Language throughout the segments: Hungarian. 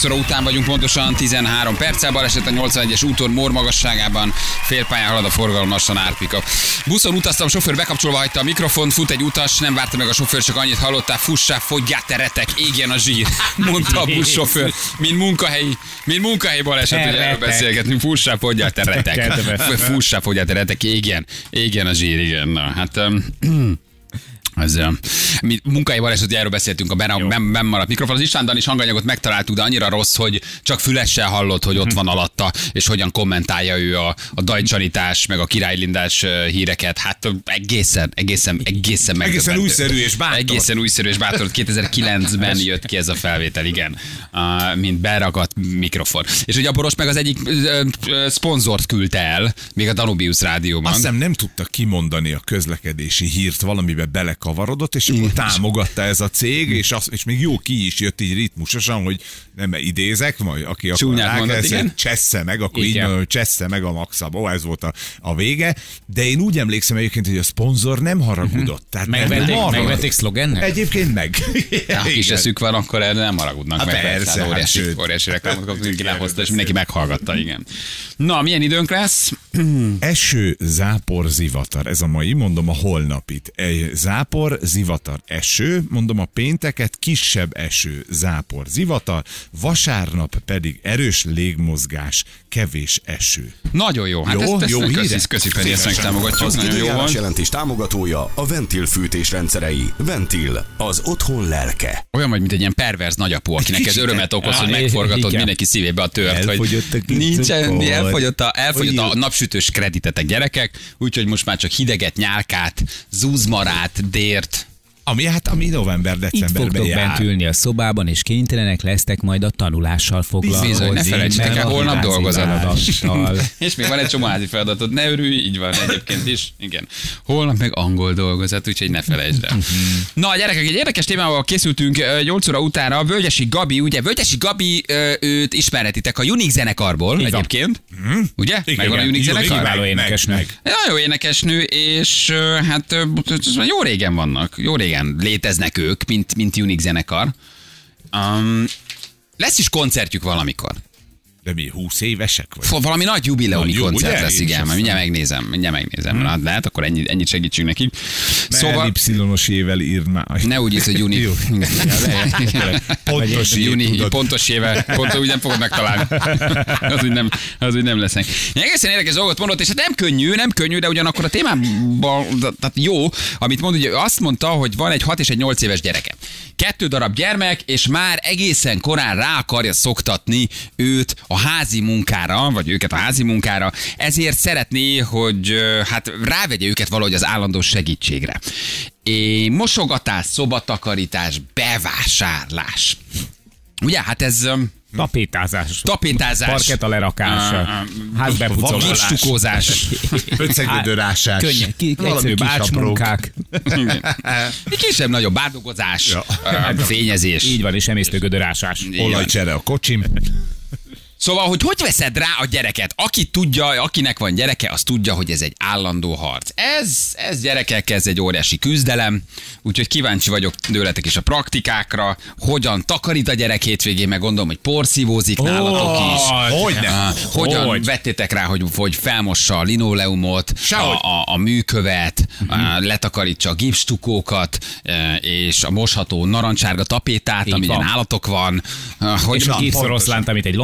8 óra után vagyunk, pontosan 13 perccel. Baleset a 81-es úton Mór magasságában. Félpályán halad a forgalom lassan árpika. Buszon utaztam, sofőr bekapcsolva hagyta a mikrofon, fut egy utas, nem várta meg a sofőr, csak annyit hallottál, fussá, fogyjál te retek, égjen a zsír, mondta a buszsofőr. Mint munkahelyi, mint munkahelyi baleset, hogy erről beszélgetünk, fussá, fogyjál te retek. Kedves. Fussá, fogyjál te retek, égjen, égjen a zsír, igen. Na, hát... Um, ez, mi munkai baleset, erről beszéltünk, a ben, ben, ben maradt mikrofon. Az István Danis hanganyagot megtaláltuk, de annyira rossz, hogy csak fülessel hallott, hogy ott van alatta, és hogyan kommentálja ő a, a dajcsanítás, meg a királylindás híreket. Hát egészen, egészen, egészen Egészen megdöbbentő. újszerű és bátor. Egészen újszerű és bátor. 2009-ben jött ki ez a felvétel, igen. Uh, mint beragadt mikrofon. És ugye a Boros meg az egyik szponzort küldte el, még a Danubius rádióban. Azt hiszem nem tudta kimondani a közlekedési hírt, valamibe belekavarodott, és akkor támogatta ez a cég, és, az, és még jó ki is jött így ritmusosan, hogy nem idézek, majd aki akkor Csúnyát mondott, rákezd, igen. hogy csessze meg, akkor így Igen. mondom, hogy csessze meg a maxabó, ez volt a, a vége. De én úgy emlékszem egyébként, hogy a szponzor nem haragudott. Tehát nem Megvették, marha- megvették szlogennek? Egyébként meg. Kis Igen. eszük van, akkor erre nem haragudnak Hát meg. persze, hát óriási, sőt. óriási reklámot kaptunk, mindenki lehozta, és mindenki meghallgatta, igen. Na, milyen időnk lesz? Eső, zápor, zivatar. Ez a mai, mondom a holnapit. Egy zápor, zivatar, eső, mondom a pénteket, kisebb eső, zápor, zivatar, vasárnap pedig erős légmozgás, kevés eső. Nagyon jó. Hát Jó, ezt, jó köszi, híre? köszi Feri, ezt megtámogatjuk. Az Nagyon jó van. jelentés támogatója a Ventil fűtés rendszerei. Ventil, az otthon lelke. Olyan vagy, mint egy ilyen perverz nagyapó, akinek ez örömet okoz, hogy megforgatod mindenki szívébe a tört, hogy nincsen, elfogyott a, elfogyott a napsütős kreditetek gyerekek, úgyhogy most már csak hideget, nyálkát, zúzmarát, dért, Ami hát, ami Itt november-decemberben fogtok jár. bent ülni a szobában, és kénytelenek lesztek majd a tanulással foglalkozni. Bizony, ne felejtsétek el, holnap feladattal. És még van egy csomó házi feladatod, ne örülj, így van egyébként is. Igen. Holnap meg angol dolgozat, úgyhogy ne felejtsd el. Na, gyerekek, egy érdekes témával készültünk ö, 8 óra utána. Völgyesi Gabi, ugye, Völgyesi Gabi, őt ismerhetitek a Unix zenekarból Így egyébként. Ugye? Igen, Megvan a. Unix zenekar? kiváló énekesnő. meg. Nagyon jó énekesnő, és hát jó régen vannak, jó régen léteznek ők, mint, mint Unix zenekar. Um, lesz is koncertjük valamikor. De mi, 20 évesek vagy? Valami nagy jubileumi jó, koncert ugye? lesz, És igen, majd mindjárt megnézem, mindjárt megnézem. Hmm. Hát lehet, akkor ennyi, ennyit segítsünk nekik. Szóval... Szóval, Y-os ével írd már. ne úgy íz, hogy juni. Jó. Pontos tudod. pontos éve, pont úgy nem fogod megtalálni. az úgy nem, az úgy nem lesznek. Egészen érdekes dolgot mondott, és hát nem könnyű, nem könnyű, de ugyanakkor a témában tehát jó, amit mond, ugye azt mondta, hogy van egy 6 és egy 8 éves gyereke. Kettő darab gyermek, és már egészen korán rá akarja szoktatni őt a házi munkára, vagy őket a házi munkára, ezért szeretné, hogy hát rávegye őket valahogy az állandó segítségre. É, mosogatás, szobatakarítás, bevásárlás. Ugye, hát ez Tapétázás. tapétázás, Parketa lerakása. Ah, ah, Házbepucolás. gipstukózás. Ötszegödörásás. Könnyen, ki, egyszerű bácsmunkák. Kisebb-nagyobb bárdogozás, Ja. fényezés. Így van, és emésztőgödörásás. Olajcsere a kocsim. Szóval, hogy hogy veszed rá a gyereket? Aki tudja, akinek van gyereke, az tudja, hogy ez egy állandó harc. Ez, ez gyerekek, ez egy óriási küzdelem, úgyhogy kíváncsi vagyok tőletek is a praktikákra, hogyan takarít a gyerek hétvégén, meg gondolom, hogy porszívózik nálatok is. Hogyan Hogy? vettétek rá, hogy, hogy felmossa a linoleumot, a, Sehogy. a, a műkövet, a, letakarítsa a gipstukókat, e, és a mosható narancsárga tapétát, Így amilyen van. állatok van. Hogy És a gipszoroszlánt, amit egy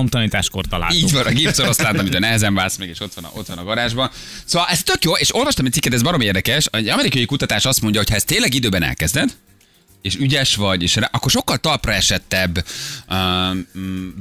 lomtanításkor találtunk. így van, a gipszoroszlát, amit a nehezen válsz meg, és ott van a, ott van a garázsban. Szóval ez tök jó, és olvastam egy cikket, ez barom érdekes. Egy amerikai kutatás azt mondja, hogy ha ezt tényleg időben elkezded, és ügyes vagy, és rá, akkor sokkal talpra esettebb, um,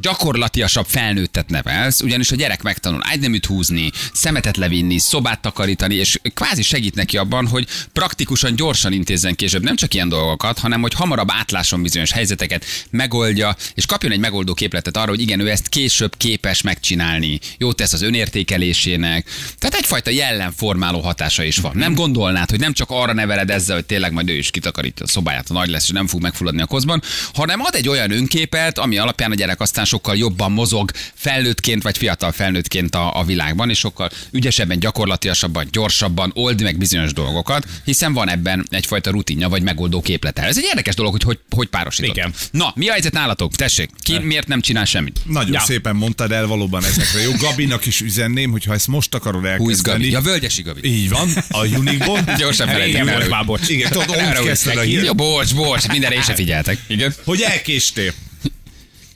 gyakorlatiasabb felnőttet nevelsz, ugyanis a gyerek megtanul ágyneműt húzni, szemetet levinni, szobát takarítani, és kvázi segít neki abban, hogy praktikusan gyorsan intézzen később nem csak ilyen dolgokat, hanem hogy hamarabb átlásson bizonyos helyzeteket, megoldja, és kapjon egy megoldó képletet arra, hogy igen, ő ezt később képes megcsinálni. Jót tesz az önértékelésének. Tehát egyfajta jellemformáló hatása is van. Nem gondolnád, hogy nem csak arra neveled ezzel, hogy tényleg majd ő is kitakarítja a szobáját a nagy lesz, és nem fog megfulladni a kozban, hanem ad egy olyan önképet, ami alapján a gyerek aztán sokkal jobban mozog felnőttként vagy fiatal felnőttként a, a világban, és sokkal ügyesebben, gyakorlatilasabban, gyorsabban old meg bizonyos dolgokat, hiszen van ebben egyfajta rutinja vagy megoldó képlete. Ez egy érdekes dolog, hogy hogy, hogy párosított. Igen. Na, mi a helyzet nálatok? Tessék, ki miért nem csinál semmit? Nagyon Ja. ja. szépen mondtad el valóban ezekre. Jó, Gabinak is üzenném, hogy ha ezt most akarod Hú, Gabi. elkezdeni. Ja, Völgyesi Gabi. Így van, a Uniqból. Gyorsan Igen, felejtem már, bocs. Igen, tudod, arra kezdted a hír, Jó, bocs, bocs, mindenre én se figyeltek. Igen. hogy elkéstél.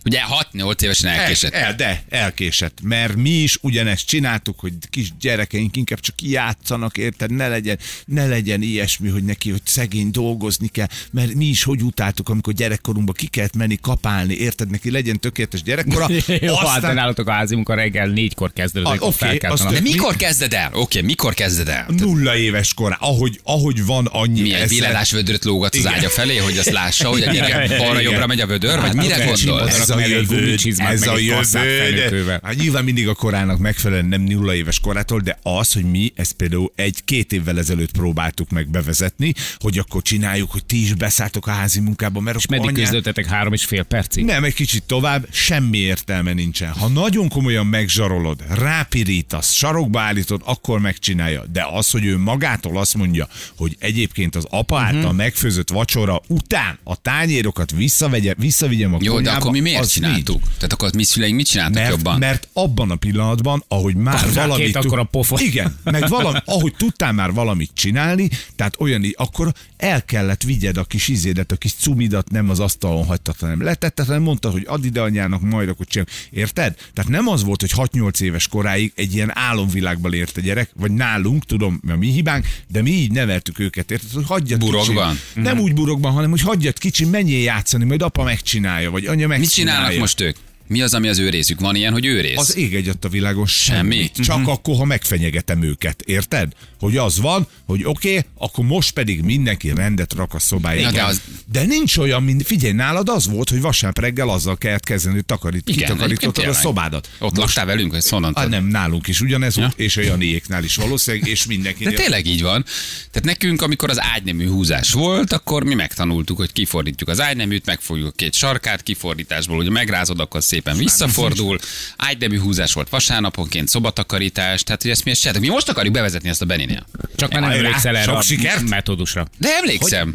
Ugye 6-8 évesen elkésett. El, el, de elkésett, mert mi is ugyanezt csináltuk, hogy kis gyerekeink inkább csak játszanak, érted? Ne legyen, ne legyen ilyesmi, hogy neki, hogy szegény dolgozni kell, mert mi is hogy utáltuk, amikor gyerekkorunkban ki kellett menni kapálni, érted? Neki legyen tökéletes gyerekkora. Jó, hát de nálatok a házi munka reggel négykor kezdődött, Ah, kell azt. De Mi- mikor kezded el? Oké, mikor kezded el? nulla éves korá, ahogy, ahogy van annyi Milyen esze- vilelás vödröt lógatsz az ágya felé, hogy azt lássa, hogy a gyerek balra-jobbra megy a vödör, vagy mire Hát, gondolsz? A a mellé egy jövő, gumicsizmát, ez a egy kasszát jövő, felnőttővel. de, hát nyilván mindig a korának megfelelően nem nulla éves korától, de az, hogy mi ezt például egy-két évvel ezelőtt próbáltuk meg bevezetni, hogy akkor csináljuk, hogy ti is beszálltok a házi munkába, mert És meddig anyád- küzdöttetek három és fél percig? nem, egy kicsit tovább, semmi értelme nincsen. Ha nagyon komolyan megzsarolod, rápirítasz, sarokba állítod, akkor megcsinálja. De az, hogy ő magától azt mondja, hogy egyébként az apa által megfőzött vacsora után a tányérokat visszavegye, visszavigyem a Jó, de konyhába, akkor mi miért az csináltuk? nincs. Tehát akkor mi szüleink mit csináltak Mert, jobban? mert abban a pillanatban, ahogy már Kaptál valamit... két tud- akkora pofont. Igen, meg valami, ahogy tudtál már valamit csinálni, tehát olyan, í- akkor el kellett vigyed a kis izédet, a kis cumidat, nem az asztalon hagytad, hanem letetted, hanem mondta, hogy add ide anyának, majd akkor csinálj. Érted? Tehát nem az volt, hogy 6-8 éves koráig egy ilyen álomvilágban ért a gyerek, vagy nálunk, tudom, mi a mi hibánk, de mi így neveltük őket, érted? Hogy hagyjad Burokban? kicsi. Nem úgy burokban, hanem hogy hagyjad kicsi, menjél játszani, majd apa megcsinálja, vagy anya megcsinálja. Mit csinálnak most ők? Mi az, ami az ő részük? Van ilyen, hogy ő rész? Az ég egyat a világon Semmi? Csak Mhm. akkor, ha megfenyegetem őket. Érted? Hogy az van, hogy oké, okay, akkor most pedig mindenki rendet rak a szobájába. De az- de nincs olyan, mint, figyelj, nálad az volt, hogy vasárnap reggel azzal kellett kezdeni, hogy takarít, Igen, kitakarítottad a szobádat. Ott laktál velünk, hogy szóval Ah, nem, nálunk is ugyanez Ja. volt, és a Janiéknál is valószínűleg, és mindenki. De tényleg így van. Tehát nekünk, amikor az ágynemű húzás volt, akkor mi megtanultuk, hogy kifordítjuk az ágyneműt, megfogjuk a két sarkát, kifordításból, ugye megrázod, akkor szépen visszafordul. Ágynemű húzás volt vasárnaponként, szobatakarítás, tehát hogy ezt mi csináltuk. Mi most akarjuk bevezetni ezt a Beninél. Csak már nem emlékszel erre sok a sikert. metódusra. De emlékszem.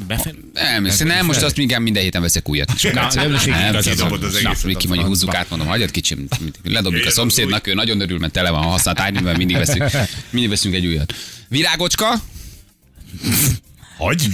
Nem, nem, most azt igen, minden héten veszek újat. Na, nem, nem, a mondja, húzzuk át, mondom, hagyjad kicsim, ledobjuk a szomszédnak, ő nagyon örül, mert tele van a használt ágyművel, mindig veszünk, mindig veszünk egy újat. Virágocska, Hagy?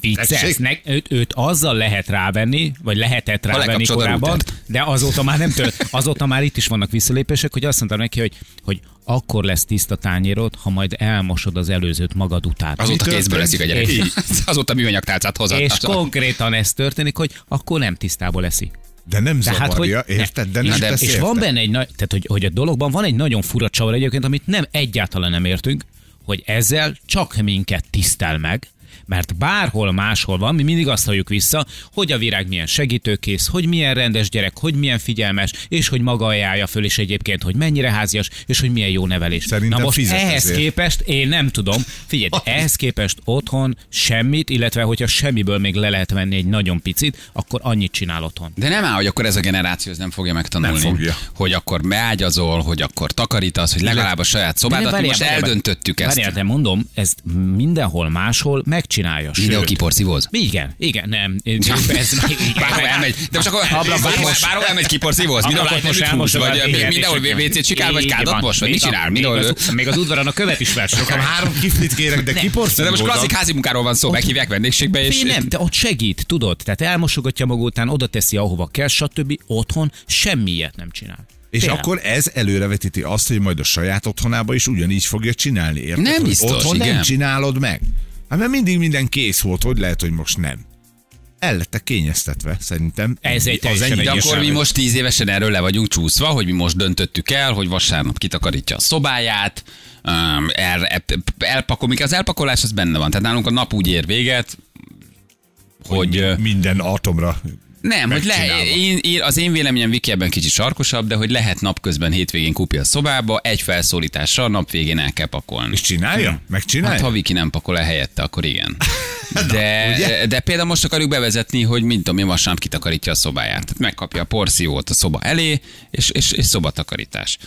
Vicces. Ne, őt, őt azzal lehet rávenni, vagy lehetett rávenni korábban, de azóta már nem tört. Azóta már itt is vannak visszalépések, hogy azt mondtam neki, hogy, hogy akkor lesz tiszta tányérod, ha majd elmosod az előzőt magad után. azóta kézből eszik a gyerek. És- Azóta műanyagtálcát hozott. és konkrétan ez történik, hogy akkor nem tisztából eszi. De nem Tehát, zavarja, hogy- érted? De nem de- És érte. van benne egy nagy, tehát hogy, hogy a dologban van egy nagyon fura csavar egyébként, amit nem egyáltalán nem értünk, hogy ezzel csak minket tisztel meg, mert bárhol máshol van, mi mindig azt halljuk vissza, hogy a virág milyen segítőkész, hogy milyen rendes gyerek, hogy milyen figyelmes, és hogy maga ajánlja föl, és egyébként, hogy mennyire házias, és hogy milyen jó nevelés. Szerintem Na most ehhez ezért. képest én nem tudom, figyelj, ehhez képest otthon semmit, illetve hogyha semmiből még le lehet venni egy nagyon picit, akkor annyit csinál otthon. De nem áll, hogy akkor ez a generáció ez nem fogja megtanulni. Nem fogja. Hogy akkor beágyazol, hogy akkor takarítasz, hogy legalább a saját szobádat. Most eldöntöttük ezt. Várjál, de mondom, ezt mindenhol máshol megcsinálja. Sőt, Mindenhol kiporszívóz. Igen, igen, nem. Ez, Bárhol elmegy. De most akkor bárhol, elmegy kiporszívóz. Mindenhol most elmosod, vagy igen, mindenhol. WC-t csikál, vagy kádat most, vagy mit csinál? még az- udvaron a követ is vers. Nekem három kiflit kérek, de kiporszom. de most klasszik házi munkáról van szó, meghívják vendégségbe, és... Nem, te ott segít, tudod? Tehát elmosogatja maga után, oda teszi, ahova kell, stb. Otthon semmi ilyet nem csinál. És Tényleg. akkor ez előrevetíti azt, hogy majd a saját otthonába is ugyanígy fogja csinálni, érted? Nem biztos, Otthon igen. nem csinálod meg. Hát mert mindig minden kész volt, hogy lehet, hogy most nem. El lettek kényeztetve, szerintem. Ez egy Az ennyi. De akkor mi most tíz évesen erről le vagyunk csúszva, hogy mi most döntöttük el, hogy vasárnap kitakarítja a szobáját, um, el, elpakol, az elpakolás az benne van. Tehát nálunk a nap úgy ér véget, hogy... ö, Minden atomra Nem, hogy le, én, én, az én véleményem Viki ebben kicsit sarkosabb, de hogy lehet napközben hétvégén kupja a szobába, egy felszólítással a nap végén el kell pakolni. És csinálja? Megcsinálja? Hát ha Viki nem pakol el helyette, akkor igen. De, de például most akarjuk bevezetni, hogy mint tudom én, vasárnap kitakarítja a szobáját. Tehát megkapja a porciót a szoba elé, és, és, és szobatakarítás.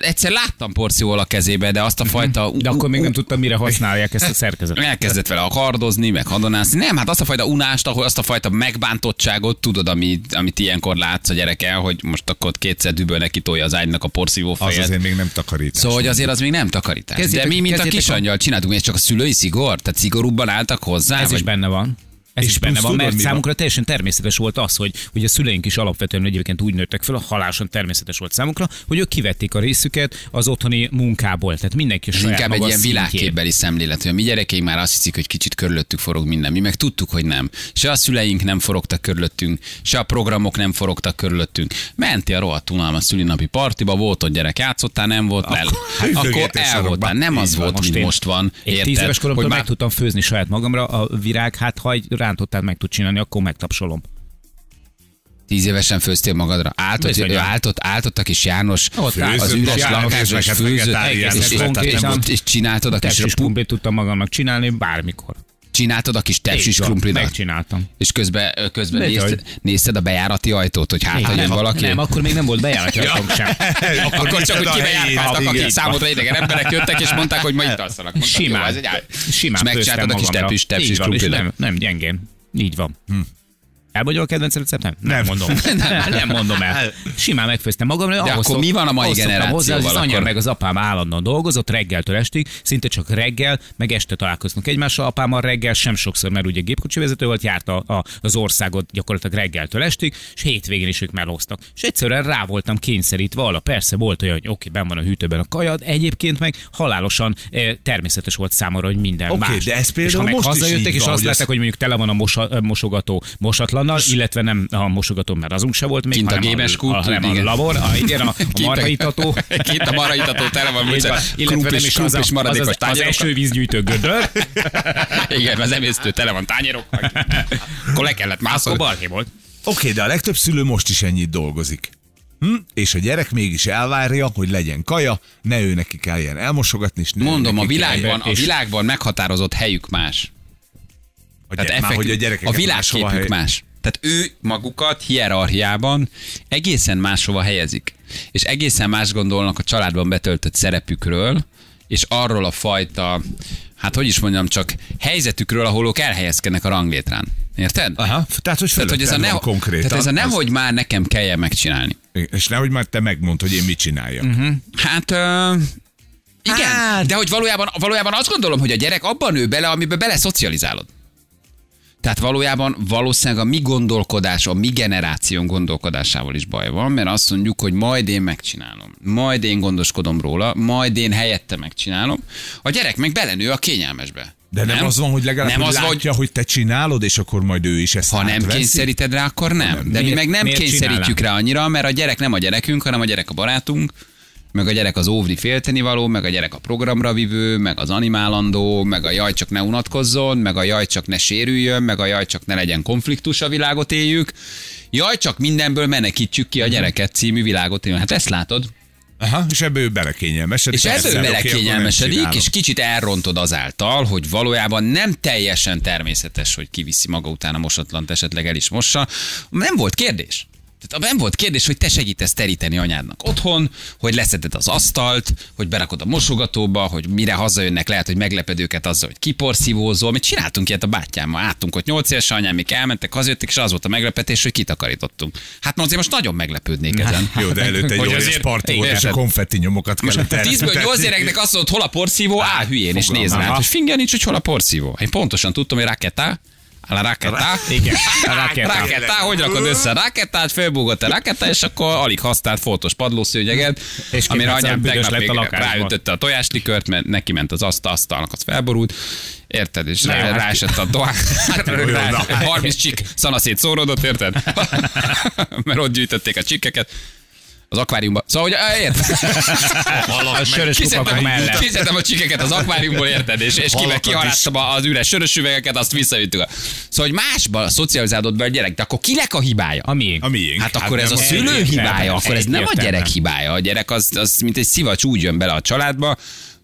Egyszer láttam porcióval a kezébe, de azt a fajta... De akkor még nem tudtam, mire használják ezt a szerkezetet. Elkezdett vele akardozni, meg hadonászni. Nem, hát azt a fajta unást, ahol azt a fajta megbántottságot, tudod, amit, amit ilyenkor látsz a gyerekel, hogy most akkor kétszer düböl neki tolja az ágynak a porszívó Az fejet. azért még nem takarítás. Szóval, hogy azért az még nem takarítás. Kezdjétek- De mi, mint a kezdjétek a- kisangyal csináltuk, ez csak a szülői szigor? Tehát szigorúbban álltak hozzá? Ez is vagy- benne van. Ez És is benne van, mert számunkra teljesen természetes volt az, hogy ugye a szüleink is alapvetően egyébként úgy nőttek fel, halálosan természetes volt számukra, hogy ők kivették a részüket az otthoni munkából. Tehát mindenki a saját inkább egy ilyen világképbeli szemlélet, hogy a mi gyerekeink már azt hiszik, hogy kicsit körülöttük forog minden. Mi meg tudtuk, hogy nem. Se a szüleink nem forogtak körülöttünk, se a programok nem forogtak körülöttünk. Menti a rohadt unalmas szülinapi partiba, volt ott gyerek, játszottál, nem volt, el. Akkor el voltál. Nem az volt, mint most van. Én Érted? tíz éves koromtól Hogy meg tudtam főzni saját magamra a virág, hát ha egy rántottát meg tud csinálni, akkor megtapsolom. tíz évesen főztél magadra. Áltott, ő áltott, áltott a kis János Ott az állt. üres és hát főzött, és, és, és, és, és csináltad a kis, krumplit tudtam magamnak csinálni bármikor. Csináltad a kis tepsis krumplidat. Megcsináltam. És közben, közben Bizony. nézted, nézted a bejárati ajtót, hogy hát, jön nem, valaki. nem, akkor még nem volt bejáratja sem. Akkor csak, hogy kibejárkáltak, helyét, akik számodra idegen emberek jöttek, és mondták, hogy ma itt alszanak. Simán. ez egy áll. Simán És megcsináltad a kis tepsis, tepsis krumplidat. nem, nem gyengén. Így van. Hm. Elmondjam a kedvenc receptem? Nem, Nem. mondom. nem, nem mondom el. Simán megfőztem magamra. ahhoz akkor mi van a mai generációval Hozzá, az anyám akkor? meg az apám állandóan dolgozott, reggeltől estig, szinte csak reggel, meg este találkoztunk egymással. Apámmal reggel sem sokszor, mert ugye gépkocsi vezető volt, járta a, az országot gyakorlatilag reggeltől estig, és hétvégén is ők melóztak. És egyszerűen rá voltam kényszerítve, ala persze volt olyan, hogy oké, ben van a hűtőben a kajad, egyébként meg halálosan eh, természetes volt számomra, hogy minden Oké, más. de ez és például ha meg most hazajöttek, és azt látták, hogy mondjuk tele van a mosa, mosogató mosatlannal, illetve nem a mosogató, mert azunk se volt még, Kint a hanem gémes a, kút, a, hanem a igen. labor, a, igen, a, a Kint a- marhaitató. Kint a marhaitató tele van, bocsánat, illetve nem is az, a, az, az, az esővízgyűjtő gödör, Igen, az emésztő tele van tányérokkal. Akkor le kellett akkor mászolni. balhé volt. Oké, de a legtöbb szülő most is ennyit dolgozik. Hm? És a gyerek mégis elvárja, hogy legyen kaja, ne ő neki kelljen elmosogatni, és ne Mondom, a világban, a világban meghatározott helyük más. A Tehát gyerek, már, hogy a a világképük más. Tehát ő magukat hierarchiában egészen máshova helyezik. És egészen más gondolnak a családban betöltött szerepükről, és arról a fajta, hát hogy is mondjam, csak helyzetükről, ahol ők elhelyezkednek a ranglétrán. Érted? Aha, tehát, hogy Tehát, hogy ez a, ne, konkrétan. tehát ez a Az- nehogy már nekem kelljen megcsinálni. És nehogy már te megmondd, hogy én mit csináljak. Uh-huh. Hát, ö, igen, Hát- de hogy valójában, valójában azt gondolom, hogy a gyerek abban nő bele, amiben bele szocializálod. Tehát valójában valószínűleg a mi gondolkodás, a mi generáción gondolkodásával is baj van, mert azt mondjuk, hogy majd én megcsinálom, majd én gondoskodom róla, majd én helyette megcsinálom. A gyerek meg belenő a kényelmesbe. De nem, nem az van, hogy legalább nem hogy az, van, látja, hogy hogy te csinálod, és akkor majd ő is ezt ha nem átveszi? kényszeríted rá, akkor nem. De mi Miért- meg nem kényszerítjük csinálnám? rá annyira, mert a gyerek nem a gyerekünk, hanem a gyerek a barátunk, meg a gyerek az óvni féltenivaló, meg a gyerek a programra vivő, meg az animálandó, meg a jaj csak ne unatkozzon, meg a jaj csak ne sérüljön, meg a jaj csak ne legyen konfliktus a világot éljük. Jaj, csak mindenből menekítsük ki a gyereket című világot éljük. Hát ezt látod. Aha, és ebből belekényelmesedik. És ebből belekényelmesedik, és kicsit elrontod azáltal, hogy valójában nem teljesen természetes, hogy kiviszi maga után a mosatlant, esetleg el is mossa. Nem volt kérdés. Tehát nem volt kérdés, hogy te segítesz teríteni anyádnak otthon, hogy leszeded az asztalt, hogy berakod a mosogatóba, hogy mire hazajönnek, lehet, hogy megleped őket azzal, hogy kiporszívózol. Mi csináltunk ilyet a bátyámmal. Álltunk ott 8 éves anyám, még elmentek, hazajöttek, és az volt a meglepetés, hogy kitakarítottunk. Hát na azért most nagyon meglepődnék ezen. Jó, de előtte egy Hogy azért- parti volt, és a konfetti nyomokat kellett 10-ből 8 eltenni. gyereknek azt mondod, hol a porszívó, áll hülyén, és fogalmam. néz rá. És fingja nincs, hogy hol a porszívó. Én pontosan tudtam, hogy raketa, a raketa. Igen, a raketa. Raketa, hogy rakod össze a raketát, fölbúgott a raketa, és akkor alig használt foltos padlószőnyeget, És amire anyám tegnap még a ráütötte a tojáslikört, mert neki ment az asztal, asztalnak, az felborult. Érted? És rá, hát ráesett a dohán. Hát, jó, rá, na. 30 csik szanaszét szóródott, érted? mert ott gyűjtötték a csikkeket. Az akváriumba. Szóval, hogy érted? A sörös kupakok mellett. kiszedtem a csikeket az akváriumból, érted? És, és kive, Halakat kiharáztam az üres sörös üvegeket, azt visszavittük. Szóval, hogy másban szocializálódott be a gyerek, de akkor kinek a hibája? A miénk. A miénk. Hát akkor ez nem a szülő hibája, akkor ez nem a gyerek hibája. A gyerek az, az mint egy szivacs úgy jön bele a családba,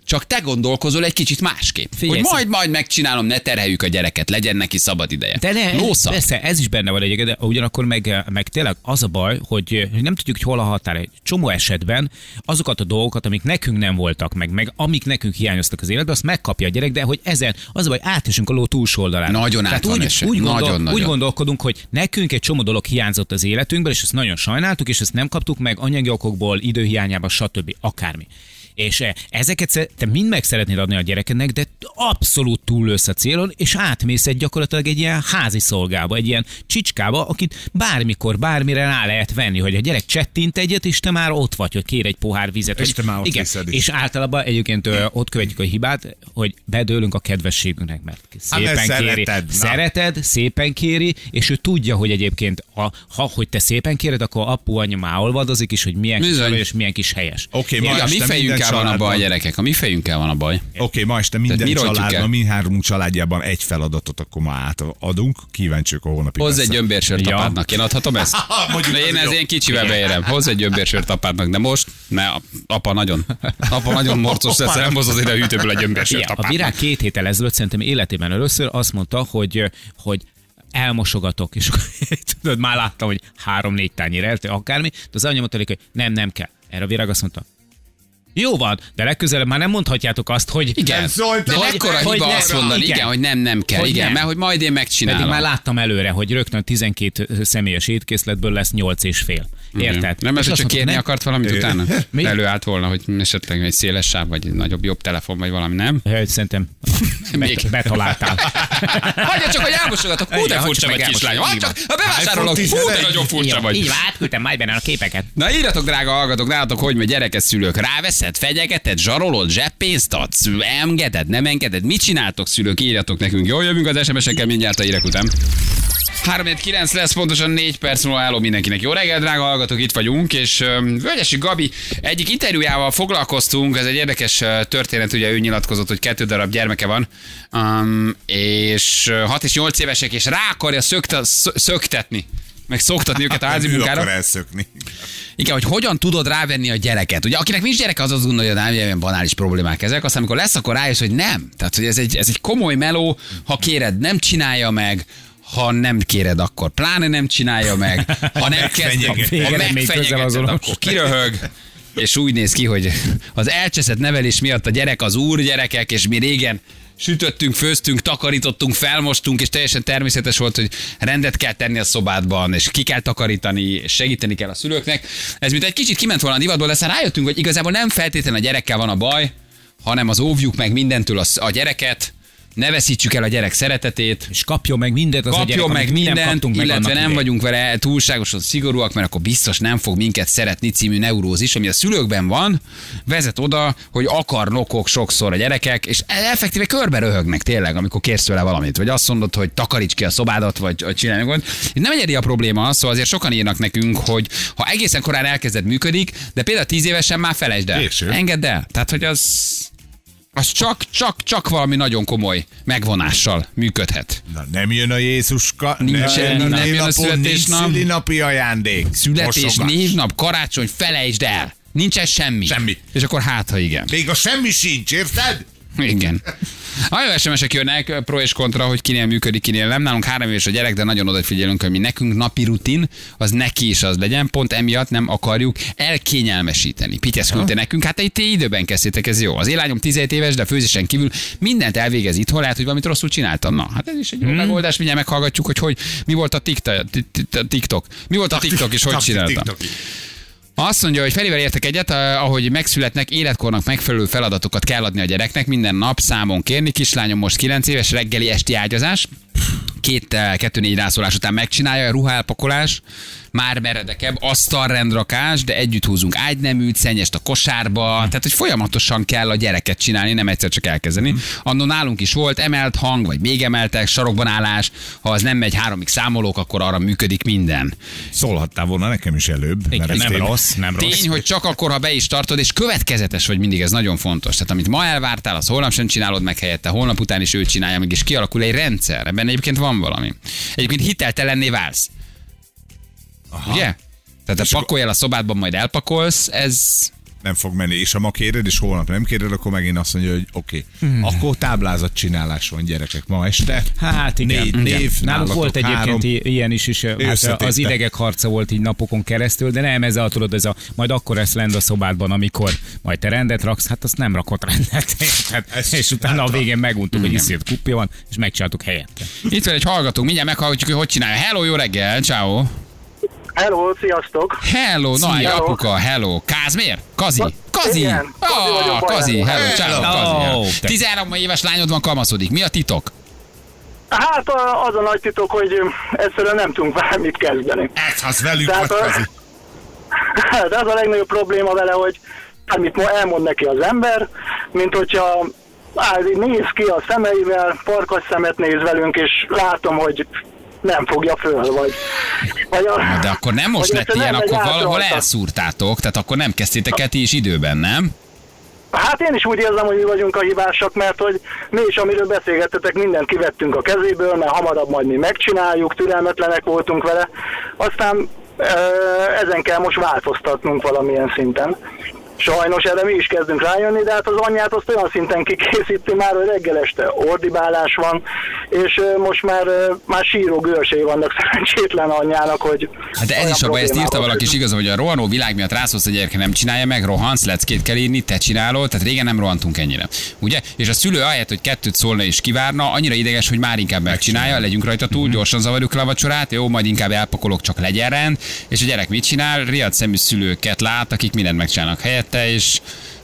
csak te gondolkozol egy kicsit másképp. Figyelj, hogy majd, majd megcsinálom, ne terheljük a gyereket, legyen neki szabad ideje. De ne, Lósza. persze, ez is benne van egyébként, de ugyanakkor meg, meg tényleg az a baj, hogy nem tudjuk, hogy hol a határ. Egy csomó esetben azokat a dolgokat, amik nekünk nem voltak meg, meg amik nekünk hiányoztak az életben, azt megkapja a gyerek, de hogy ezen az a baj, átesünk a ló túlsó oldalán. Nagyon át úgy, esve. úgy, gondol, Nagyon, nagyon. úgy gondolkodunk, hogy nekünk egy csomó dolog hiányzott az életünkből, és ezt nagyon sajnáltuk, és ezt nem kaptuk meg anyagi okokból, időhiányában, stb. akármi. És eh, ezeket te mind meg szeretnéd adni a gyerekednek, de abszolút túllősz a célon, és átmész egy gyakorlatilag egy ilyen házi szolgába, egy ilyen csicskába, akit bármikor, bármire rá lehet venni, hogy a gyerek csettint egyet, és te már ott vagy, hogy kér egy pohár vizet. És te már ott igen, viszed is. és általában egyébként ott követjük a hibát, hogy bedőlünk a kedvességünknek, mert Hát, szépen kéri. szereted, na. Szereted, szépen kéri, és ő tudja, hogy egyébként, a, ha hogy te szépen kéred, akkor apu, anya már olvadozik is, hogy milyen kis Bizony. arany és milyen kis helyes. Oké, ma a mi minden fejünkkel van a baj, gyerekek. A mi fejünkkel van a baj. Oké, ma este minden mi családban, mindhárom családjában egy feladatot akkor ma átadunk. Kíváncsiak a hónapi Hozz egy gyömbérsört Ja. apádnak. Én adhatom ezt? Mondjuk én ez én kicsivel beérem. Hozz egy gyömbérsört apádnak, de most ne, apa nagyon, apa nagyon morcos lesz, nem hoz az ide a hűtőből egy gyömbérsört Igen, a apádnak. virág két héttel ezelőtt szerintem életében először azt mondta, hogy, hogy elmosogatok, és tudod, már láttam, hogy három-négy tányér elte, akármi, de az anyja mondta hogy nem, nem kell. Erre a virág azt mondta, jó van, de legközelebb már nem mondhatjátok azt, hogy Igen, Nem szólt, de hogy- mekkora hogy hiba ne- azt mondani, igen, hogy nem, nem kell, Hogy igen, nem. mert hogy majd én megcsinálom. Pedig már láttam előre, hogy rögtön 12 személyes étkészletből lesz 8 és fél. Érted? Nem, ez csak kérni nem, akart valamit utána? Mi? Előállt volna, hogy esetleg egy széles sáv, vagy egy nagyobb, jobb telefon, vagy valami, nem? Hogy szerintem bet, betaláltál. Hagyja csak, hogy elmosogatok. Hú, de furcsa vagy meg kislányom. Hagyj elmosogatni. csak, ha bevásárolok, hú, de 11. nagyon furcsa vagy. Így van, átküldtem majd benne a képeket. Na írjatok, drága hallgatók, nálatok, hogy megy gyerekes szülők. Ráveszed, fegyegeted, zsarolod, zseppénzt adsz, engeded, nem engeded. Mit csináltok szülők? Írjatok nekünk. Jó, jövünk az SMS-ekkel mindjárt a hírek után. 3-9 lesz, pontosan 4 perc múlva álló mindenkinek. Jó reggel, drága hallgatók, itt vagyunk, és Völgyesi Gabi egyik interjújával foglalkoztunk, ez egy érdekes történet, ugye ő nyilatkozott, hogy kettő darab gyermeke van, um, és 6 és 8 évesek, és rá akarja szökte, szö- szöktetni, meg szoktatni őket a házi ő munkára. akar elszökni. Igen, hogy hogyan tudod rávenni a gyereket. Ugye, akinek nincs gyereke, az azt gondolja, hogy nem, ilyen banális problémák ezek. Aztán, amikor lesz, akkor rájössz, hogy nem. Tehát, hogy ez egy, ez egy komoly meló, ha kéred, nem csinálja meg, ha nem kéred, akkor pláne nem csinálja meg, ha nem kezd, ha, megfenyegeted. akkor kiröhög, és úgy néz ki, hogy az elcseszett nevelés miatt a gyerek az úr gyerekek, és mi régen sütöttünk, főztünk, takarítottunk, felmostunk, és teljesen természetes volt, hogy rendet kell tenni a szobádban, és ki kell takarítani, és segíteni kell a szülőknek. Ez mint egy kicsit kiment volna a divatból, de aztán rájöttünk, hogy igazából nem feltétlenül a gyerekkel van a baj, hanem az óvjuk meg mindentől a, a gyereket, ne veszítsük el a gyerek szeretetét, És kapjon meg mindent az a gyerek, kapjon meg amit mi nem mindent, kaptunk meg illetve nem idején. vagyunk vele túlságosan szigorúak, mert akkor biztos nem fog minket szeretni című neurózis, ami a szülőkben van, vezet oda, hogy akarnokok sokszor a gyerekek, és effektíve körbe röhögnek tényleg, amikor kérsz tőle valamit, vagy azt mondod, hogy takaríts ki a szobádat, vagy, vagy csinálj meg. nem egyedi a probléma, szóval azért sokan írnak nekünk, hogy ha egészen korán elkezded működik, de például tíz évesen már felejtsd el. Engedd el. Tehát, hogy az az csak, csak, csak valami nagyon komoly megvonással működhet. Na, nem jön a Jézuska, Nincs- nem, jön nem jön a születésnap. nincs szülinapi ajándék. Születés, névnap, karácsony, felejtsd el. Nincsen semmi. Semmi. És akkor hát, ha igen. Még a semmi sincs, érted? Igen. Nagyon SMS-ek jönnek, pro és kontra, hogy kinél működik, kinél nem. Nálunk három éves a gyerek, de nagyon odafigyelünk, hogy mi nekünk napi rutin, az neki is az legyen. Pont emiatt nem akarjuk elkényelmesíteni. Pityesz küldte nekünk, hát itt időben kezdtétek, ez jó. Az élányom 17 éves, de főzésen kívül mindent elvégez itthon, lehet, hogy valamit rosszul csináltam. Na, hát ez is egy jó megoldás, mindjárt meghallgatjuk, hogy, hogy mi volt a TikTok. Mi volt a TikTok és hogy csináltam. Azt mondja, hogy felével értek egyet, eh, ahogy megszületnek, életkornak megfelelő feladatokat kell adni a gyereknek, minden nap számon kérni. Kislányom most 9 éves, reggeli esti ágyazás. Két, eh, kettő négy rászólás után megcsinálja, a ruha már meredekebb, asztalrendrakás, de együtt húzunk ágyneműt, szennyest a kosárba, tehát hogy folyamatosan kell a gyereket csinálni, nem egyszer csak elkezdeni. Annó nálunk is volt emelt hang, vagy még emeltek, sarokban állás, ha az nem megy háromig számolók, akkor arra működik minden. Szólhattál volna nekem is előbb. Igen, mert ez nem rossz, nem rossz. Tény, hogy csak akkor, ha be is tartod, és következetes vagy mindig, ez nagyon fontos. Tehát amit ma elvártál, az holnap sem csinálod meg helyette, holnap után is ő csinálja meg, és kialakul egy rendszer. Ebben egyébként van valami. Egyébként hiteltelenné válsz. Aha. Ugye? Tehát ha pakolj el a szobádban, majd elpakolsz, ez nem fog menni, és ha ma kéred, és holnap nem kéred, akkor megint azt mondja, hogy oké, okay. akkor táblázatcsinálás van gyerekek ma este. Hát igen. Négy igen. név, Nálunk volt egyébként három. ilyen is, is hát az idegek harca volt így napokon keresztül, de nem ez a, tudod, ez a, majd akkor lesz lend a szobádban, amikor majd te rendet raksz, hát azt nem rakott rendet. Hát, Ez- és utána a hát a- végén meguntuk, hogy iszét kupja van, és megcsináltuk helyette. Itt van egy hallgatónk, mindjárt meghallgatjuk, hogy hogy csinálja. Hello, jó reggel, ciao. Hello, sziasztok! Hello, na, egy Hello. apuka, hello. Kázmér? Kazi? Kazi? Igen, Kazi Kazi, hello, ciao, Hello. Kazi. hello. Te- 13 éves lányod van, kamaszodik. Mi a titok? Hát az a nagy titok, hogy egyszerűen nem tudunk bármit kezdeni. Ez az velük Tehát vagy, a- Kazi. De az a legnagyobb probléma vele, hogy bármit mo- elmond neki az ember, mint hogyha áll, így néz ki a szemeivel, parkas szemet néz velünk, és látom, hogy nem fogja föl, vagy... vagy a, de akkor nem most lett ilyen, akkor valahol elszúrtátok, tehát akkor nem kezdtétek el ti is időben, nem? Hát én is úgy érzem, hogy mi vagyunk a hibásak, mert hogy mi is, amiről beszélgettetek, mindent kivettünk a kezéből, mert hamarabb majd mi megcsináljuk, türelmetlenek voltunk vele. Aztán ezen kell most változtatnunk valamilyen szinten. Sajnos erre mi is kezdünk rájönni, de hát az anyját azt olyan szinten kikészíti már, hogy reggel este ordibálás van, és most már, már síró görsei vannak szerencsétlen anyjának, hogy Hát de ez is a baj, ezt írta valaki is igaz, hogy a rohanó világ miatt rászólsz a gyereke nem csinálja meg, rohansz, leckét kell írni, te csinálod, tehát régen nem rohantunk ennyire. Ugye? És a szülő ahelyett, hogy kettőt szólna és kivárna, annyira ideges, hogy már inkább megcsinálja, legyünk rajta túl, gyorsan zavarjuk le a vacsorát, jó, majd inkább elpakolok, csak legyen rend, és a gyerek mit csinál? Riad szemű szülőket lát, akik mindent megcsinálnak helyette, és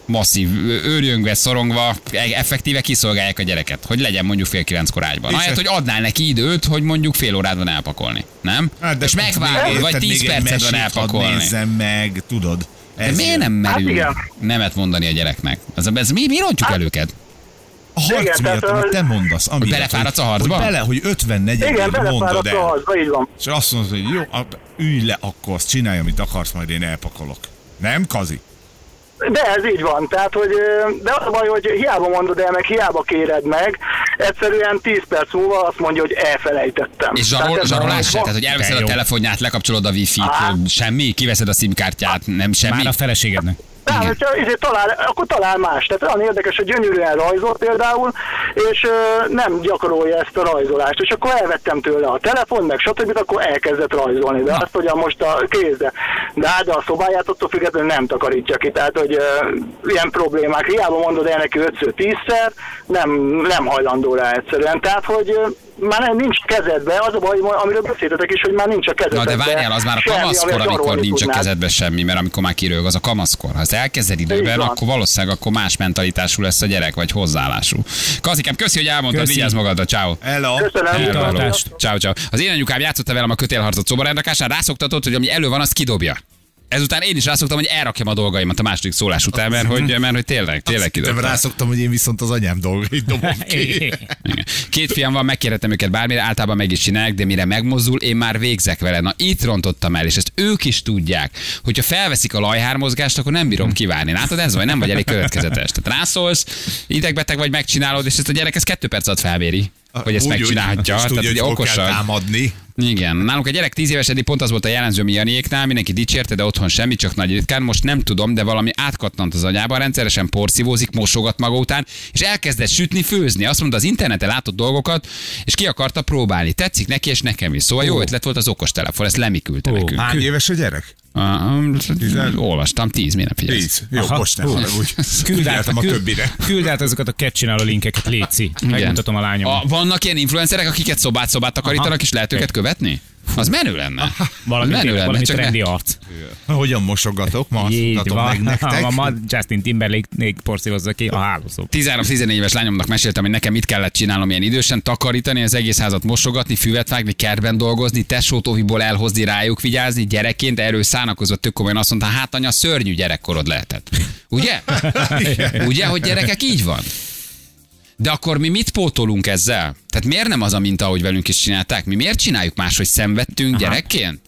masszív, őrjöngve, szorongva, effektíve kiszolgálják a gyereket, hogy legyen mondjuk fél kilenckor ágyban. És Ahelyett, hogy adnál neki időt, hogy mondjuk fél órát van elpakolni. Nem? Hát, és még megvárod, vagy érted, 10 még egy percet van elpakolni. Nézzem meg, tudod. De Ez miért jön. nem merül Hát nemet mondani a gyereknek? Ez, ez mi, mi rontjuk el őket? A harc Igen, miatt, tehát, amit te mondasz. Amiatt, belefáradsz a hogy- harcba? Hogy bele, hogy 54 Igen, mondod belefáradt a el. harcba, így van. És azt mondod, hogy jó, hát ülj le, akkor azt csinálj, amit akarsz, majd én elpakolok. Nem, Kazi? De ez így van, tehát hogy, de az a baj, hogy hiába mondod el, meg hiába kéred meg, egyszerűen 10 perc múlva azt mondja, hogy elfelejtettem. És zsarol, Tehát ez zsarolás se? Tehát, hogy elveszed a telefonját, lekapcsolod a wifi-t, Á. semmi? Kiveszed a simkártyát, nem semmi? Már a feleségednek. Igen. hogyha izé talál, akkor talál más. Tehát olyan érdekes, hogy gyönyörűen rajzol például, és ö, nem gyakorolja ezt a rajzolást. És akkor elvettem tőle a telefon, meg stb. akkor elkezdett rajzolni. De azt, hogy a most a kézde. De hát de a szobáját attól függetlenül nem takarítja ki. Tehát, hogy ö, ilyen problémák. Hiába mondod el neki 5-10-szer, nem, nem hajlandó rá egyszerűen. Tehát, hogy már nem, nincs kezedbe, az a baj, amiről beszéltetek is, hogy már nincs a Na kezedbe. de várjál, az már a semmi, kamaszkor, amivel amikor nincs a tudnád. kezedben semmi, mert amikor már kirög, az a kamaszkor. Ha ezt elkezded időben, akkor valószínűleg akkor más mentalitású lesz a gyerek, vagy hozzáállású. Kazikám, köszi, hogy elmondtad, Köszi. vigyázz magadra, ciao. Ela. Köszönöm. Hello, hello. Ciao, ciao. Az én anyukám játszotta velem a kötélharcot szobarendakásán, rászoktatott, hogy ami elő van, azt kidobja. Ezután én is rászoktam, hogy elrakjam a dolgaimat a második szólás után, mert hogy, mert hogy tényleg, tényleg kidobtam. rászoktam, hogy én viszont az anyám dolgait dobom ki. Két fiam van, megkérhetem őket bármire, általában meg is csinálják, de mire megmozdul, én már végzek vele. Na itt rontottam el, és ezt ők is tudják, hogyha felveszik a lajhármozgást, akkor nem bírom kivárni. Látod, ez vagy nem vagy elég következetes. Tehát rászólsz, idegbeteg vagy, megcsinálod, és ezt a gyerek ez kettő perc alatt felméri, hogy ezt Úgy, úgy, megcsinálhatja. tudja, Tehát hogy kell okosan. támadni. Igen, nálunk a gyerek 10 éves eddig pont az volt a jellemző mi Janiéknál, mindenki dicsérte, de otthon semmi, csak nagy ritkán. Most nem tudom, de valami átkattant az agyában, rendszeresen porszívózik, mosogat maga után, és elkezdett sütni, főzni. Azt mondta, az interneten látott dolgokat, és ki akarta próbálni. Tetszik neki, és nekem is. Szóval jó ötlet volt az okos telefon, ezt lemiküldte Ó. nekünk. Hány éves a gyerek? Tizen- olvastam, 10, miért nem figyelsz? Tíz. Jó, Aha. most ne Hú. haragudj. Küld át, a többire. küld át azokat a ketcsináló linkeket, Léci. Megmutatom a lányomnak. A, vannak ilyen influencerek, akiket szobát-szobát takarítanak, és lehet őket követni? Az menő lenne. Valami, menő lenne, valami csak ne- trendi arc. Hogyan mosogatok? Ma azt meg nektek. Ma, ma Justin Timberlake porszívozza ki a hálószó. 13-14 éves lányomnak meséltem, hogy nekem mit kellett csinálnom ilyen idősen, takarítani, az egész házat mosogatni, füvet vágni, kertben dolgozni, tesótóviból elhozni, rájuk vigyázni, gyerekként erről szánakozva tök komolyan azt mondta, hát anya, szörnyű gyerekkorod lehetett. Ugye? Ugye, hogy gyerekek így van? De akkor mi mit pótolunk ezzel? Tehát miért nem az a minta, ahogy velünk is csinálták? Mi miért csináljuk más, hogy szenvedtünk gyerekként?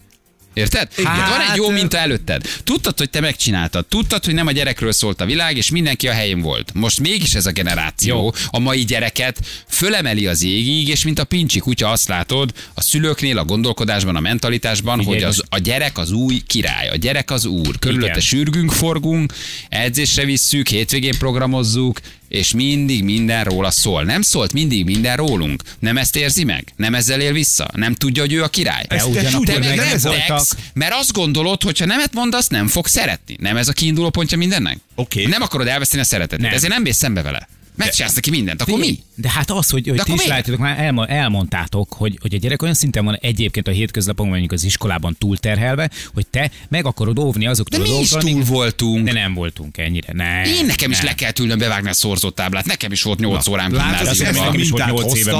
Érted? Hát, van egy jó minta előtted. Tudtad, hogy te megcsináltad. Tudtad, hogy nem a gyerekről szólt a világ, és mindenki a helyén volt. Most mégis ez a generáció, Jó. a mai gyereket fölemeli az égig, és mint a pincsi kutya azt látod a szülőknél, a gondolkodásban, a mentalitásban, Figyelj, hogy az, a gyerek az új király, a gyerek az úr. Körülötte Igen. sürgünk, forgunk, edzésre visszük, hétvégén programozzuk, és mindig minden róla szól. Nem szólt mindig minden rólunk. Nem ezt érzi meg? Nem ezzel él vissza? Nem tudja, hogy ő a király? Ezt te ugyanakkor Te meg nem tegsz, mert azt gondolod, hogy ha nemet mondasz, nem fog szeretni. Nem ez a kiinduló pontja mindennek? Oké. Nem akarod elveszteni a szeretetet. Nem. Ezért nem mész szembe vele. Megcsinálsz neki mindent. Akkor mi? De hát az, hogy, hogy De ti is látjátok, már elma, elmondtátok, hogy, hogy a gyerek olyan szinten van egyébként a hétköznapokban, mondjuk az iskolában túlterhelve, hogy te meg akarod óvni De azoktól a mi is túl amik- voltunk. De nem voltunk ennyire. Ne, Én nekem is nem. le kell ülnöm bevágni a szorzott táblát. Nekem is volt 8 órám Látod, ezt gimnáziumban. nekem is volt mintát nyolc éve,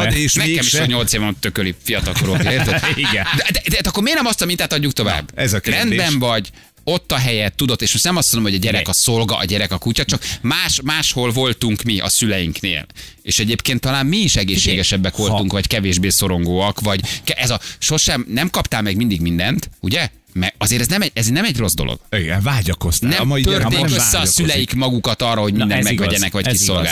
Nekem is volt 8 éven tököli fiatalkorúak, érted? Igen. De, de, de, de, akkor miért nem azt a mintát adjuk tovább? Na, ez a kérdés. Rendben vagy, ott a helyet, tudod, és most nem azt mondom, hogy a gyerek a szolga, a gyerek a kutya, csak más, máshol voltunk mi a szüleinknél. És egyébként talán mi is egészségesebbek voltunk, vagy kevésbé szorongóak, vagy ez a sosem, nem kaptál meg mindig mindent, ugye? Mert azért ez nem egy, ez nem egy rossz dolog. Igen, vágyakoztál. Nem a mai nem össze a szüleik magukat arra, hogy mindent megvegyenek, vagy ez igaz.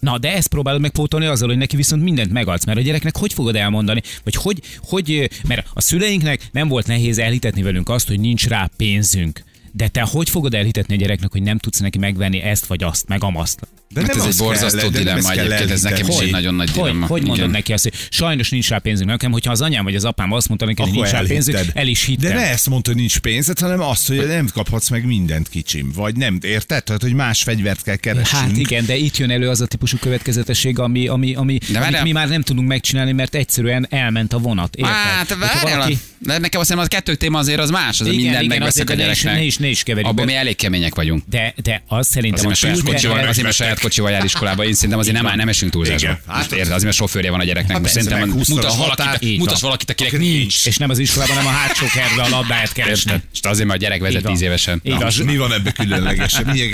Na, de ezt próbálod megpótolni azzal, hogy neki viszont mindent megadsz, mert a gyereknek hogy fogod elmondani, vagy hogy, hogy, mert a szüleinknek nem volt nehéz elhitetni velünk azt, hogy nincs rá pénzünk. De te hogy fogod elhitetni a gyereknek, hogy nem tudsz neki megvenni ezt vagy azt, meg amazt? De Hát nem ez egy borzasztó dilemma egyébként, ez nekem is egy nagyon nagy Hogy, dilemma. hogy mondod Igen. neki azt, hogy sajnos nincs rá pénzünk nekem, hogyha az anyám vagy az apám azt mondta neki, hogy nincs rá pénzünk, el is hittem. De ne ezt mondta, hogy nincs pénzed, hanem azt, hogy nem kaphatsz meg mindent kicsim. Vagy nem, érted? Tehát, hogy más fegyvert kell keresnünk. Hát igen, de itt jön elő az a típusú következetesség, ami, ami, ami De amit mi már nem tudunk megcsinálni, mert egyszerűen elment a vonat. Érted? Hát, valaki- nekem azt hiszem, az kettő téma azért az más, az Igen, minden igen, megveszek a ne is- gyereknek. ne is- ne is keverjük Abban mi elég kemények vagyunk. De, de az szerintem Azért, mert saját kocsival, azért, mert saját kocsival jár iskolába, én szerintem azért nem, nem esünk túlzásba. Hát, érted, azért, mert sofőrje van a gyereknek. Hát Most szerintem mutas 20-szoros valakit, mutas valakit, akinek nincs. És nem az iskolában, hanem a hátsó kertbe a labdáját keresni. Érted? És azért, mert a gyerek vezet Így van. 10 évesen. Most mi van ebbe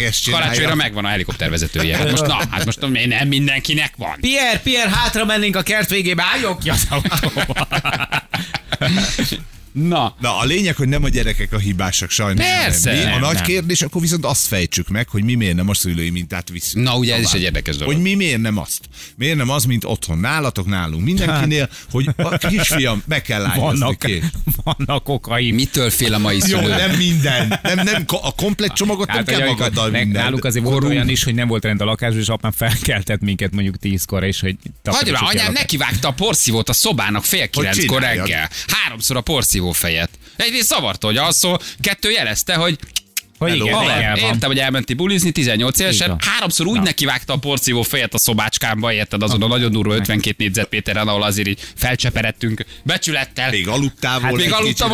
ezt Karácsonyra megvan a helikoptervezetője. Hát most, na, hát most nem mindenkinek van. Pierre, Pierre, hátra mennénk a kert végébe, álljok ki az autóba. Na, Na, a lényeg, hogy nem a gyerekek a hibásak sajnos. Persze. hanem mi. A Nem, nagy nem. kérdés, akkor viszont azt fejtsük meg, hogy mi miért nem a szülői mintát viszünk. Na, ugye ez is tovább. egy érdekes dolog. Hogy mi miért nem azt? Miért nem az, mint otthon nálatok, nálunk mindenkinél, hogy a kisfiam, meg kell lányozni Vannak, vannak okaim. mitől fél a mai Jó, szülő? nem minden. Nem, nem, a komplet csomagot nem Hát, kell hogy amikor- magaddal meg minden. Náluk azért volt olyan is, hogy nem volt rend a lakásban, és apám felkeltett minket mondjuk tízkor, és hogy Hagyj takarítsuk már, ki a anyám nekivágta a porszívót a szobának fél kilenckor reggel. Háromszor a porszívó fejet. Egyrészt zavarta, hogy alszol, kettő jelezte, hogy Hogy igen, Haver, értem, hogy elmenti bulizni 18 évesen, háromszor úgy nekivágta a porszívó fejet a szobácskámba, érted, azon a nagyon durva 52 négyzetméteren, ahol azért így felcseperedtünk becsülettel. Még aludtál Hát volna még aludtam,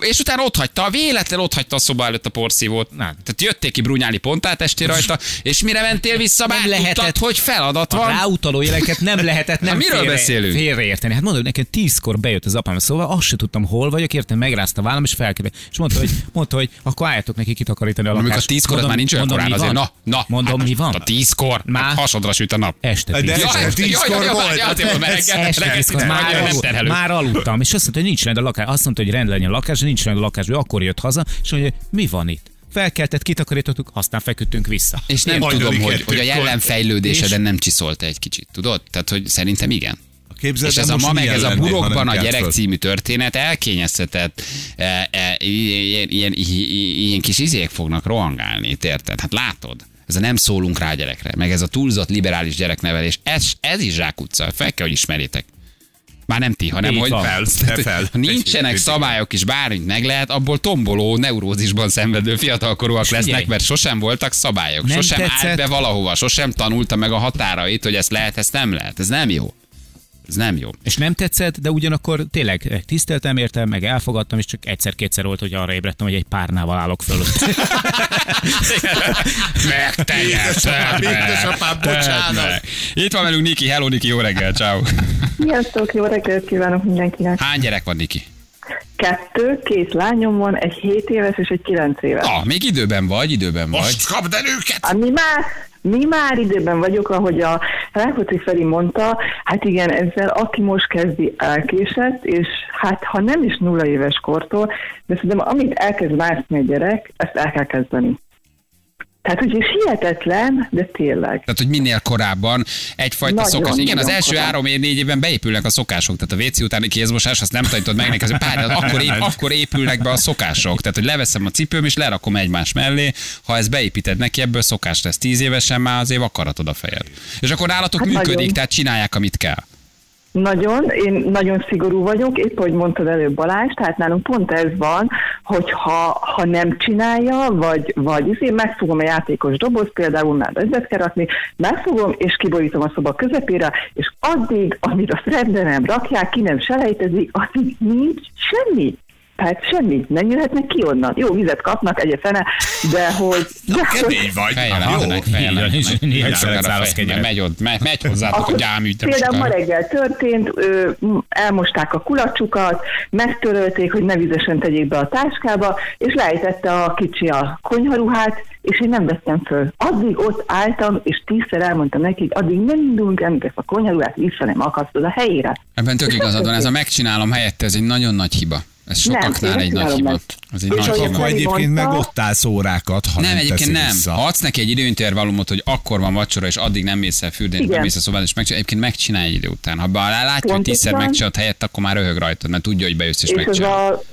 és utána ott hagyta, véletlen ott hagyta a szoba előtt a porszívót. Na. Tehát jötték ki brunyáli pontát esti rajta, és mire mentél vissza, Nem már lehetett. tudtad, hogy feladat A van. ráutaló jeleket nem lehetett nem Hát miről félre, beszélünk? félreérteni. Hát mondom, nekem tízkor bejött az apám a szóval, azt se tudtam, hol vagyok, értem, megrázta a vállam, és felkérte. És mondta, hogy, mondta, hogy akkor álljatok neki kitakarítani a lakást. Amikor tízkor, már nincs olyan mondom, korán azért. Na, na. Mondom, hát mi van? A tízkor, Már- már hasonra süt a nap. Este De tíz. Ja, este tízkor volt. már, már aludtam, és azt mondta, hogy nincs rend a lakás. Azt mondta, hogy rend legyen a lakás, nincs rend a lakás. Ő akkor jött haza, és mondja, hogy mi van itt? Felkeltett, kitakarítottuk, aztán feküdtünk vissza. És nem Hajnali tudom, hogy, hogy a jelenfejlődéseden nem csiszolta egy kicsit, tudod? Tehát, hogy szerintem igen. Képzeld és ez a ma meg ez a burokban a gyerek föl. című történet elkényeztetett e, e, ilyen, ilyen, ilyen, kis izék fognak rohangálni, érted? Hát látod? Ez a nem szólunk rá gyerekre, meg ez a túlzott liberális gyereknevelés, ez, ez is zsákutca, fel kell, hogy ismerjétek. Már nem ti, hanem hogy. Fel, fel. ha nincsenek szabályok és bármit meg lehet, abból tomboló, neurózisban szenvedő fiatalkorúak lesznek, mert sosem voltak szabályok, Nem sosem állt tetszett? be valahova, sosem tanulta meg a határait, hogy ezt lehet, ezt nem lehet. Ez nem jó. Ez nem jó. És nem tetszett, de ugyanakkor tényleg tiszteltem értem, meg elfogadtam, és csak egyszer-kétszer volt, hogy arra ébredtem, hogy egy párnával állok fölött. Megteljeszted Édesapám, bocsánat. Itt van velünk Niki. Hello, Niki, jó reggel, ciao. Sziasztok, jó reggelt kívánok mindenkinek. Hány gyerek van, Niki? Kettő, két lányom van, egy 7 éves és egy 9 éves. Ah, még időben vagy, időben vagy. Most kapd el őket! Hát mi már, mi már időben vagyok, ahogy a Rákóczi Feri mondta, hát igen, ezzel aki most kezdi elkésett, és hát ha nem is nulla éves kortól, de szerintem amit elkezd mászni a gyerek, ezt el kell kezdeni. Tehát, hogy ez hihetetlen, de tényleg. Tehát, hogy minél korábban egyfajta Nagyon, szokás. Igen, az első korábban. három év, négy évben beépülnek a szokások. Tehát a WC utáni kézmosás, azt nem tanítod meg neki, az pár, akkor, ép, akkor épülnek be a szokások. Tehát, hogy leveszem a cipőm, és lerakom egymás mellé. Ha ezt beépíted neki, ebből szokás lesz. Tíz évesen már azért vakaratod a fejed. És akkor nálatok Hát működik, nagyon. tehát csinálják, amit kell. Nagyon, én nagyon szigorú vagyok, épp ahogy mondtad előbb Balázs, tehát nálunk pont ez van, hogy ha, ha nem csinálja, vagy, vagy én megfogom a játékos doboz, például már ezet kell rakni, megfogom és kiborítom a szoba közepére, és addig, amíg azt rendben nem rakják, ki nem selejtezik, addig nincs semmi. Tehát semmi, nem jöhetnek ki onnan. Jó, vizet kapnak, egy fene, de hogy... De hogy Kemény vagy. Fejelentenek, Így van, fejelentenek. és négy Meg sokára száraz fej- kenyeret. Megy, ott, megy, megy hozzátok a nem Például ma reggel történt, ö, elmosták a kulacsukat, megtörölték, hogy ne vizesen tegyék be a táskába, és lejtette a kicsi a konyharuhát, és én nem vettem föl. Addig ott álltam, és tízszer elmondtam neki, hogy addig nem indulunk ezt a konyharuhát vissza nem akasztod a helyére. Ebben tök igazad van, ez a megcsinálom helyette, ez egy nagyon nagy hiba. Ez Nem, sokaknál én egy nagy hiba. meg. Ez egy És nagy hiba. Egyébként meg ott állsz órákat, ha Nem, nem egyébként nem. Vissza. Ha adsz neki egy időintervallumot, hogy akkor van vacsora, és addig nem mész el fürdeni, nem mész a szobád, és megcsinálj, egyébként megcsinálj egy idő után. Ha látja, hogy tízszer megcsinálod helyett, akkor már röhög rajtad, mert tudja, hogy bejössz és, És megcsinálod.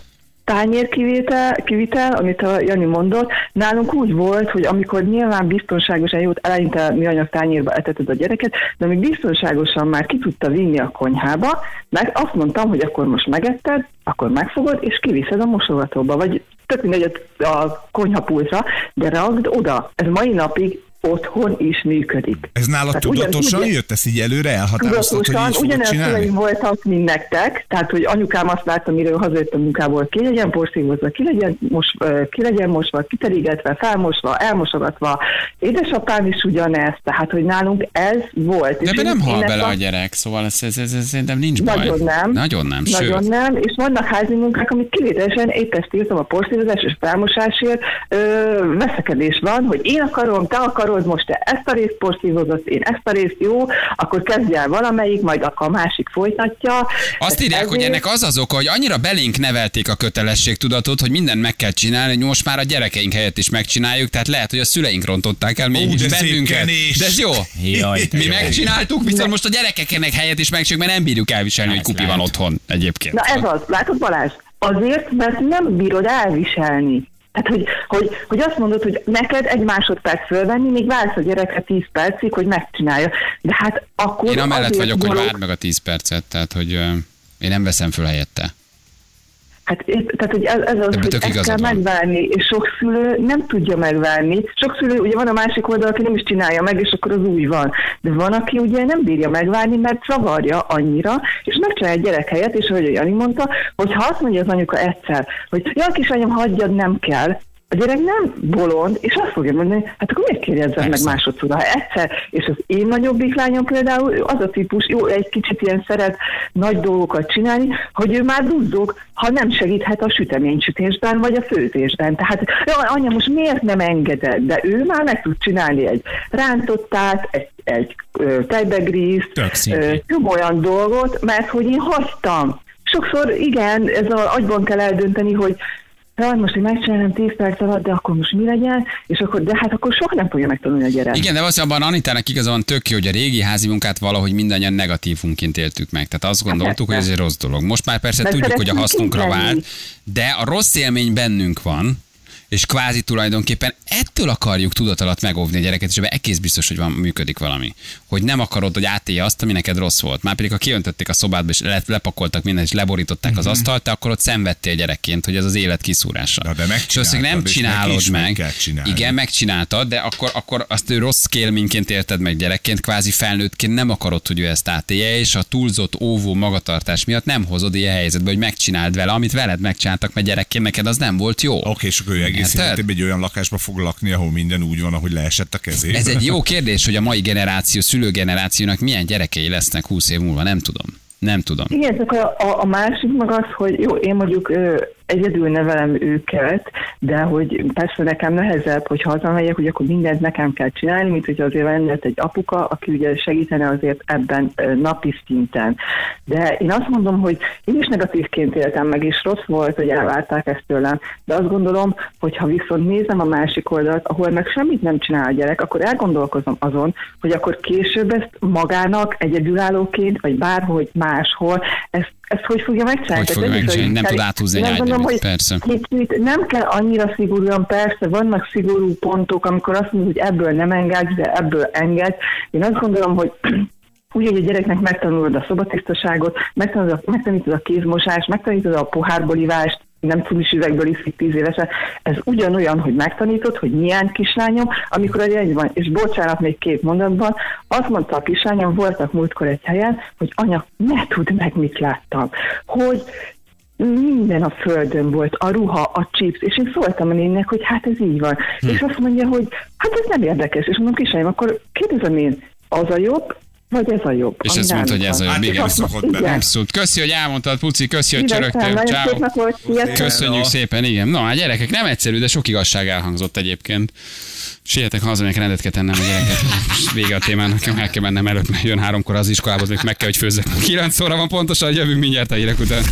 Tányér kivitel, kivitel, amit a Jani mondott, nálunk úgy volt, hogy amikor nyilván biztonságosan jót eleinte műanyag tányérba eteted a gyereket, de amíg biztonságosan már ki tudta vinni a konyhába, meg azt mondtam, hogy akkor most megetted, akkor megfogod, és kiviszed a mosogatóba, vagy tök mindegy a konyhapultra, de ragd oda. Ez mai napig otthon is működik. Ez nálad Tehát tudatosan ugyan- jött? Ezt így előre elhatároztad, hogy Tudatosan, így fogod ugyanaz csinálni? voltak, mint nektek, tehát hogy anyukám azt látta, miről hazajött a munkából, ki legyen porszívozva, ki legyen, mos, ki legyen mosva, kiterígetve, felmosva, elmosogatva. Édesapám is ugyanez, tehát hogy nálunk ez volt. De És nem hal bele a- a gyerek, szóval ez, ez, ez, ez szerintem nincs baj. Nagyon nem. Nagyon nem, Nagyon sőt. nem, és vannak házi munkák, amit kivételesen épp ezt írtam a porszívozás és felmosásért, ö, veszekedés van, hogy én akarom, te akarod, most te ezt a részt porszívozott, én ezt a részt, jó, akkor kezdj el valamelyik, majd akkor a másik folytatja. Azt írják, hogy ezért- ennek az az oka, hogy annyira belénk nevelték a kötelességtudatot, hogy mindent meg kell csinálni, hogy most már a gyerekeink helyett is megcsináljuk, tehát lehet, hogy a szüleink rontották el mégis de szép bennünket. De ez jó. Jaj, de Mi jó. megcsináltuk, viszont most a gyerekeknek helyett is megcsináljuk, mert nem bírjuk elviselni, hogy Ez kupi lehet. van otthon egyébként. Na ez az, látod Balázs? Azért, mert nem bírod elviselni. Tehát, hogy, hogy, hogy azt mondod, hogy neked egy másodperc fölvenni, még vársz a gyerekre 10 percig, hogy megcsinálja. De hát akkor... Én amellett vagyok, hogy gyalog- várd meg a 10 percet, tehát hogy én nem veszem föl helyette. Hát, tehát, hogy ez, ez az, hogy ezt kell van. megvárni, és sok szülő nem tudja megvárni. Sok szülő, ugye van a másik oldal, aki nem is csinálja meg, és akkor az új van. De van, aki ugye nem bírja megvárni, mert zavarja annyira, és megcsinálja a gyerek helyett, és ahogy Jani mondta, hogy ha azt mondja az anyuka egyszer, hogy ja, kislányom, hagyjad, nem kell, a gyerek nem bolond, és azt fogja mondani, hát akkor miért kérdezzem meg másodszor, ha egyszer, és az én nagyobbik lányom például, ő az a típus, jó, egy kicsit ilyen szeret nagy dolgokat csinálni, hogy ő már duzzog, ha nem segíthet a süteménysütésben, vagy a főzésben. Tehát, jó, anya, most miért nem engeded? De ő már meg tud csinálni egy rántottát, egy, egy tejbegrízt, több olyan dolgot, mert hogy én hagytam. Sokszor igen, ez az agyban kell eldönteni, hogy Hát most én megcsinálom 10 perc alatt, de akkor most mi legyen, és akkor, de hát akkor soha nem fogja megtanulni a gyerek. Igen, de valószínűleg abban Anitának igaza van tök jó, hogy a régi házi munkát valahogy mindannyian negatívunként éltük meg. Tehát azt gondoltuk, hogy ez egy rossz dolog. Most már persze Mert tudjuk, hogy a hasznunkra vált, de a rossz élmény bennünk van, és kvázi tulajdonképpen ettől akarjuk tudat alatt megóvni a gyereket, és ebben egész biztos, hogy van, működik valami. Hogy nem akarod, hogy átélje azt, ami neked rossz volt. Már pedig, ha kiöntötték a szobádba, és le, lepakoltak mindent, és leborították az asztalt, te akkor ott szenvedtél gyerekként, hogy ez az élet kiszúrása. Na, de és azt még nem megcsináltad, neki csinálod meg meg. Igen, megcsináltad, de akkor, akkor azt ő rossz kélményként érted meg gyerekként, kvázi felnőttként nem akarod, hogy ő ezt átélje, és a túlzott óvó magatartás miatt nem hozod ilyen helyzetbe, hogy megcsináld vele, amit veled megcsináltak, mert gyerekként neked az nem volt jó. Oké, és akkor ő egész életében egy olyan lakásba fog lakni, ahol minden úgy van, ahogy leesett a kezébe. Ez egy jó kérdés, hogy a mai generáció, szülőgenerációnak milyen gyerekei lesznek 20 év múlva, nem tudom. Nem tudom. Igen, csak a, a, a másik meg az, hogy jó, én mondjuk ö, egyedül nevelem őket, de hogy persze nekem nehezebb, hogy hazamegyek, hogy akkor mindent nekem kell csinálni, mint hogy azért lenne egy apuka, aki ugye segítene azért ebben napi szinten. De én azt mondom, hogy én is negatívként éltem meg, és rossz volt, hogy elvárták ezt tőlem. De azt gondolom, hogy ha viszont nézem a másik oldalt, ahol meg semmit nem csinál a gyerek, akkor elgondolkozom azon, hogy akkor később ezt magának egyedülállóként, vagy bárhogy máshol, ezt, ezt hogy fogja megcsinálni? Hogy fogja megcsinálni? Nem tud áthúzni egy gondolom, hogy persze. Kicsit nem kell annyira szigorúan, persze, vannak szigorú pontok, amikor azt mondod, hogy ebből nem engedsz, de ebből engedsz. Én azt gondolom, hogy úgy, hogy a gyereknek megtanulod a szobatisztaságot, megtanulod a, megtanítod a kézmosást, megtanítod a pohárból ivást, nem cumis üvegből iszik tíz évesen. Ez ugyanolyan, hogy megtanítod, hogy milyen kislányom, amikor a gyerek van. És bocsánat, még két mondatban, azt mondta a kislányom, voltak múltkor egy helyen, hogy anya, ne tudd meg, mit láttam. Hogy minden a földön volt, a ruha, a chips, és én szóltam a nénnek, hogy hát ez így van. Hm. És azt mondja, hogy hát ez nem érdekes. És mondom, kislányom, akkor kérdezem én, az a jobb, vagy ez a jobb? És azt mondta, hogy ez a jobb, És igen. Szokott bele. Abszolút. Köszi, hogy elmondtad, Puci, köszi, hogy csörögtél. Ciao. Köszönjük szépen, igen. Na, a gyerekek nem egyszerű, de sok igazság elhangzott egyébként. Sietek haza, még rendet kell tennem a gyereket. Vége a témának, el kell mennem előtt, mert jön háromkor az iskolába, még meg kell, hogy főzzek. 9 óra van pontosan, jövünk mindjárt a hírek után.